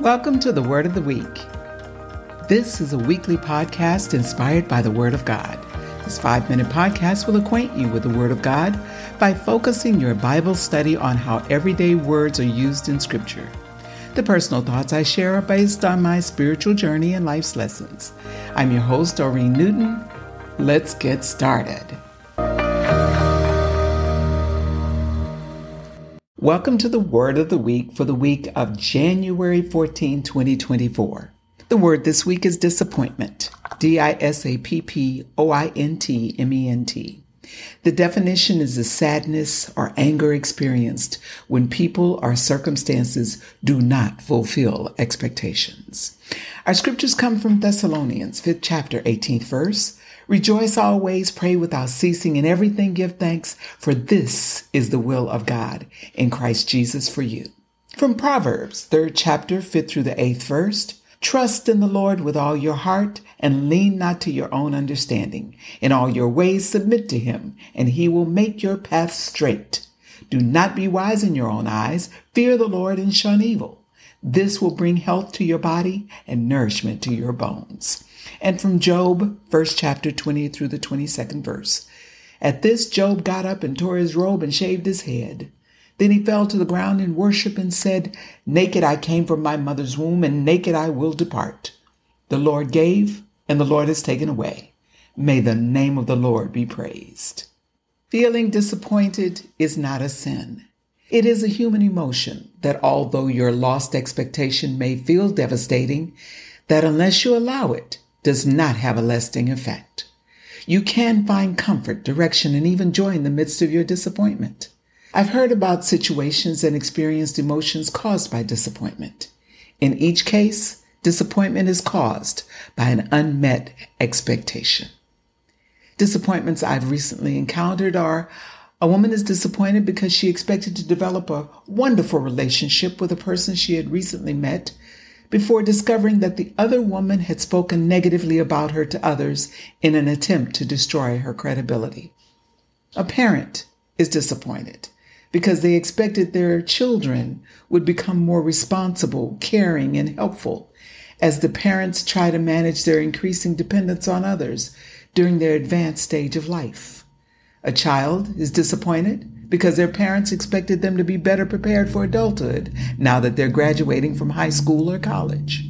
Welcome to the Word of the Week. This is a weekly podcast inspired by the Word of God. This five minute podcast will acquaint you with the Word of God by focusing your Bible study on how everyday words are used in Scripture. The personal thoughts I share are based on my spiritual journey and life's lessons. I'm your host, Doreen Newton. Let's get started. Welcome to the Word of the Week for the week of January 14, 2024. The word this week is disappointment. D I S A P P O I N T M E N T. The definition is a sadness or anger experienced when people or circumstances do not fulfill expectations. Our scriptures come from Thessalonians, 5th chapter, 18th verse. Rejoice always, pray without ceasing, in everything give thanks, for this is the will of God in Christ Jesus for you. From Proverbs, 3rd chapter, 5th through the 8th verse. Trust in the Lord with all your heart and lean not to your own understanding. In all your ways submit to him, and he will make your path straight. Do not be wise in your own eyes. Fear the Lord and shun evil. This will bring health to your body and nourishment to your bones. And from Job, first chapter 20 through the 22nd verse. At this, Job got up and tore his robe and shaved his head. Then he fell to the ground in worship and said, Naked I came from my mother's womb, and naked I will depart. The Lord gave, and the Lord has taken away. May the name of the Lord be praised. Feeling disappointed is not a sin. It is a human emotion that although your lost expectation may feel devastating, that unless you allow it, does not have a lasting effect. You can find comfort, direction, and even joy in the midst of your disappointment. I've heard about situations and experienced emotions caused by disappointment. In each case, disappointment is caused by an unmet expectation. Disappointments I've recently encountered are a woman is disappointed because she expected to develop a wonderful relationship with a person she had recently met before discovering that the other woman had spoken negatively about her to others in an attempt to destroy her credibility. A parent is disappointed because they expected their children would become more responsible, caring, and helpful as the parents try to manage their increasing dependence on others during their advanced stage of life. A child is disappointed because their parents expected them to be better prepared for adulthood now that they're graduating from high school or college.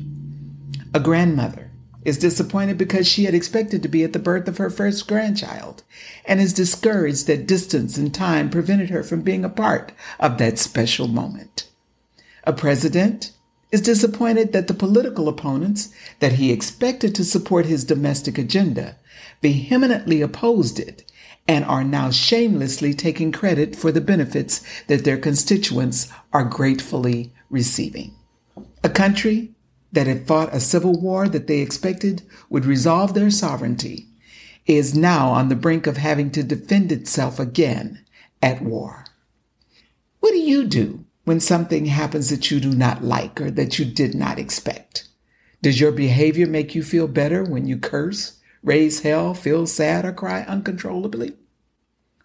A grandmother is disappointed because she had expected to be at the birth of her first grandchild and is discouraged that distance and time prevented her from being a part of that special moment. A president is disappointed that the political opponents that he expected to support his domestic agenda vehemently opposed it and are now shamelessly taking credit for the benefits that their constituents are gratefully receiving. A country that had fought a civil war that they expected would resolve their sovereignty is now on the brink of having to defend itself again at war. What do you do when something happens that you do not like or that you did not expect? Does your behavior make you feel better when you curse, raise hell, feel sad, or cry uncontrollably?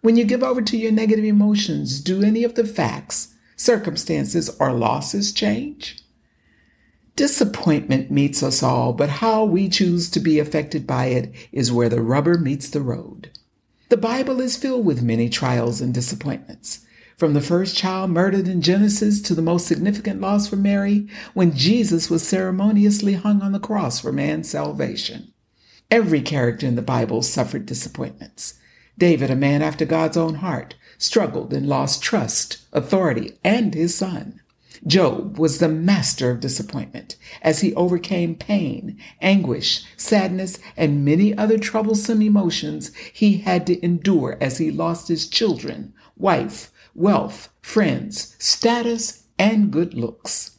When you give over to your negative emotions, do any of the facts, circumstances, or losses change? Disappointment meets us all, but how we choose to be affected by it is where the rubber meets the road. The Bible is filled with many trials and disappointments. From the first child murdered in Genesis to the most significant loss for Mary when Jesus was ceremoniously hung on the cross for man's salvation. Every character in the Bible suffered disappointments. David, a man after God's own heart, struggled and lost trust, authority, and his son. Job was the master of disappointment as he overcame pain, anguish, sadness, and many other troublesome emotions he had to endure as he lost his children, wife, wealth, friends, status, and good looks.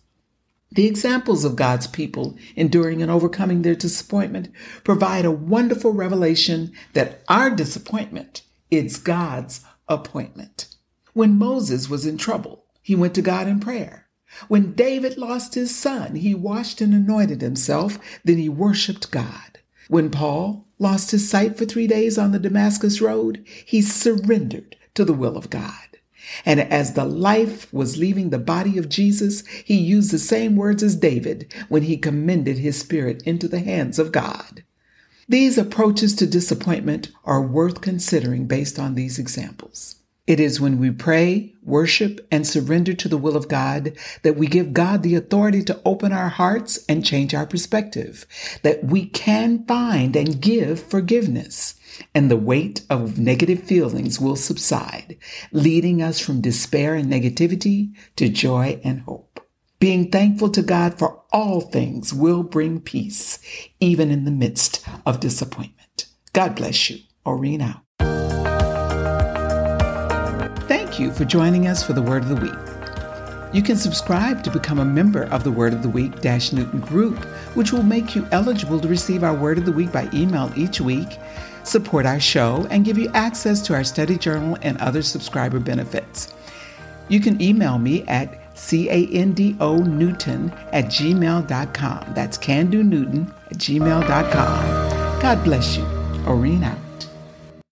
The examples of God's people enduring and overcoming their disappointment provide a wonderful revelation that our disappointment is God's appointment. When Moses was in trouble, he went to God in prayer. When David lost his son, he washed and anointed himself, then he worshiped God. When Paul lost his sight for three days on the Damascus road, he surrendered to the will of God. And as the life was leaving the body of Jesus, he used the same words as David when he commended his spirit into the hands of God. These approaches to disappointment are worth considering based on these examples. It is when we pray, worship, and surrender to the will of God that we give God the authority to open our hearts and change our perspective, that we can find and give forgiveness, and the weight of negative feelings will subside, leading us from despair and negativity to joy and hope. Being thankful to God for all things will bring peace, even in the midst of disappointment. God bless you. Orine out. You for joining us for the Word of the Week. You can subscribe to become a member of the Word of the Week Dash Newton group, which will make you eligible to receive our Word of the Week by email each week, support our show, and give you access to our study journal and other subscriber benefits. You can email me at C-A-N-D-O Newton at gmail.com. That's Can Do Newton at gmail.com. God bless you. Orine out.